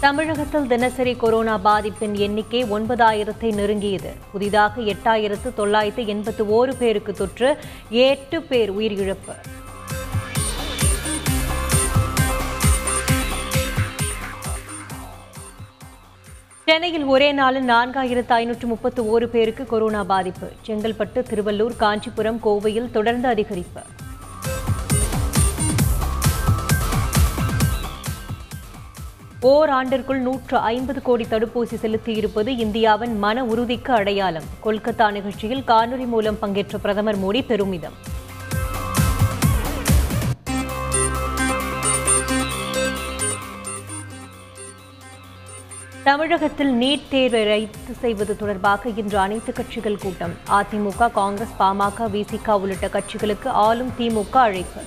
தமிழகத்தில் தினசரி கொரோனா பாதிப்பின் எண்ணிக்கை ஒன்பதாயிரத்தை நெருங்கியது. புதிதாக எட்டாயிரத்து தொள்ளாயிரத்து எண்பத்து ஓரு பேருக்கு தொற்று எட்டு பேர் உயிரிழப்பு. சென்னையில் ஒரே நாளில் நான்காயிரத்து ஐநூற்று முப்பத்து ஓரு பேருக்கு கொரோனா பாதிப்பு. செங்கல்பட்டு திருவள்ளூர் காஞ்சிபுரம் கோவையில் தொடர்ந்து அதிகரிப்பு. ஓராண்டிற்குள் நூற்று ஐம்பது கோடி தடுப்பூசி செலுத்தியிருப்பது இந்தியாவின் மன உறுதிக்கு அடையாளம். கொல்கத்தா நிகழ்ச்சியில் காணொலி மூலம் பங்கேற்ற பிரதமர் மோடி பெருமிதம். தமிழகத்தில் நீட் தேர்வை ரத்து செய்வது தொடர்பாக இன்று அனைத்து கட்சிகள் கூட்டம். அதிமுக காங்கிரஸ் பாமக விசிக உள்ளிட்ட கட்சிகளுக்கு ஆளும் திமுக அழைப்பு.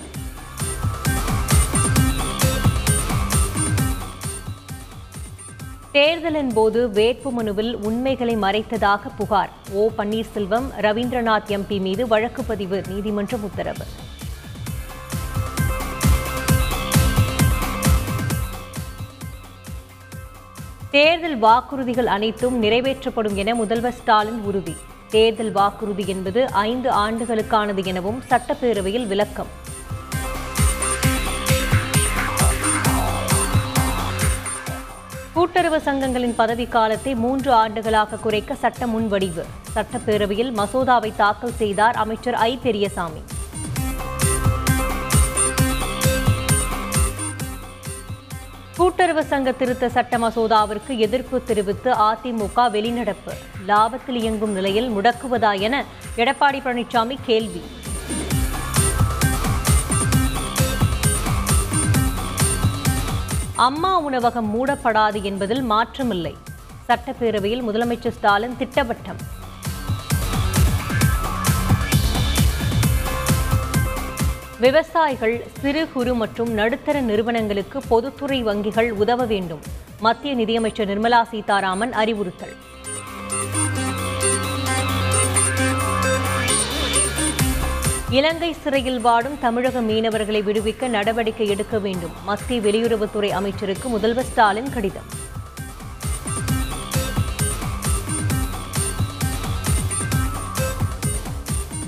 தேர்தலின் போது வேட்புமனுவில் உண்மைகளை மறைத்ததாக புகார். ஓ. பன்னீர்செல்வம் ரவீந்திரநாத் எம்பி மீது வழக்கு பதிவு நீதிமன்றம் உத்தரவு. தேர்தல் வாக்குறுதிகள் அனைத்தும் நிறைவேற்றப்படும் என முதல்வர் ஸ்டாலின் உறுதி. தேர்தல் வாக்குறுதி என்பது ஐந்து ஆண்டுகளுக்கானது எனவும் சட்டப்பேரவையில் விளக்கம். மருத்துவ சங்கங்களின் பதவி காலத்தை மூன்று ஆண்டுகளாக குறைக்க சட்ட முன்வடிவு. சட்டப்பேரவையில் மசோதாவை தாக்கல் செய்தார் அமைச்சர் ஐ. பெரியசாமி. கூட்டுறவு சங்க திருத்த சட்ட மசோதாவிற்கு எதிர்ப்பு தெரிவித்து அதிமுக வெளிநடப்பு. லாபத்தில் இயங்கும் நிலையில் முடக்குவதா என எடப்பாடி பழனிசாமி கேள்வி. அம்மா உணவகம் மூடப்படாது என்பதில் மாற்றமில்லை. சட்டப்பேரவையில் முதலமைச்சர் ஸ்டாலின் திட்டவட்டம். விவசாயிகள் சிறு குறு மற்றும் நடுத்தர நிறுவனங்களுக்கு பொதுத்துறை வங்கிகள் உதவ வேண்டும். மத்திய நிதியமைச்சர் நிர்மலா சீதாராமன் அறிவுறுத்தல். இலங்கை சிறையில் வாடும் தமிழக மீனவர்களை விடுவிக்க நடவடிக்கை எடுக்க வேண்டும். மத்திய வெளியுறவுத்துறை அமைச்சருக்கு முதல்வர் ஸ்டாலின் கடிதம்.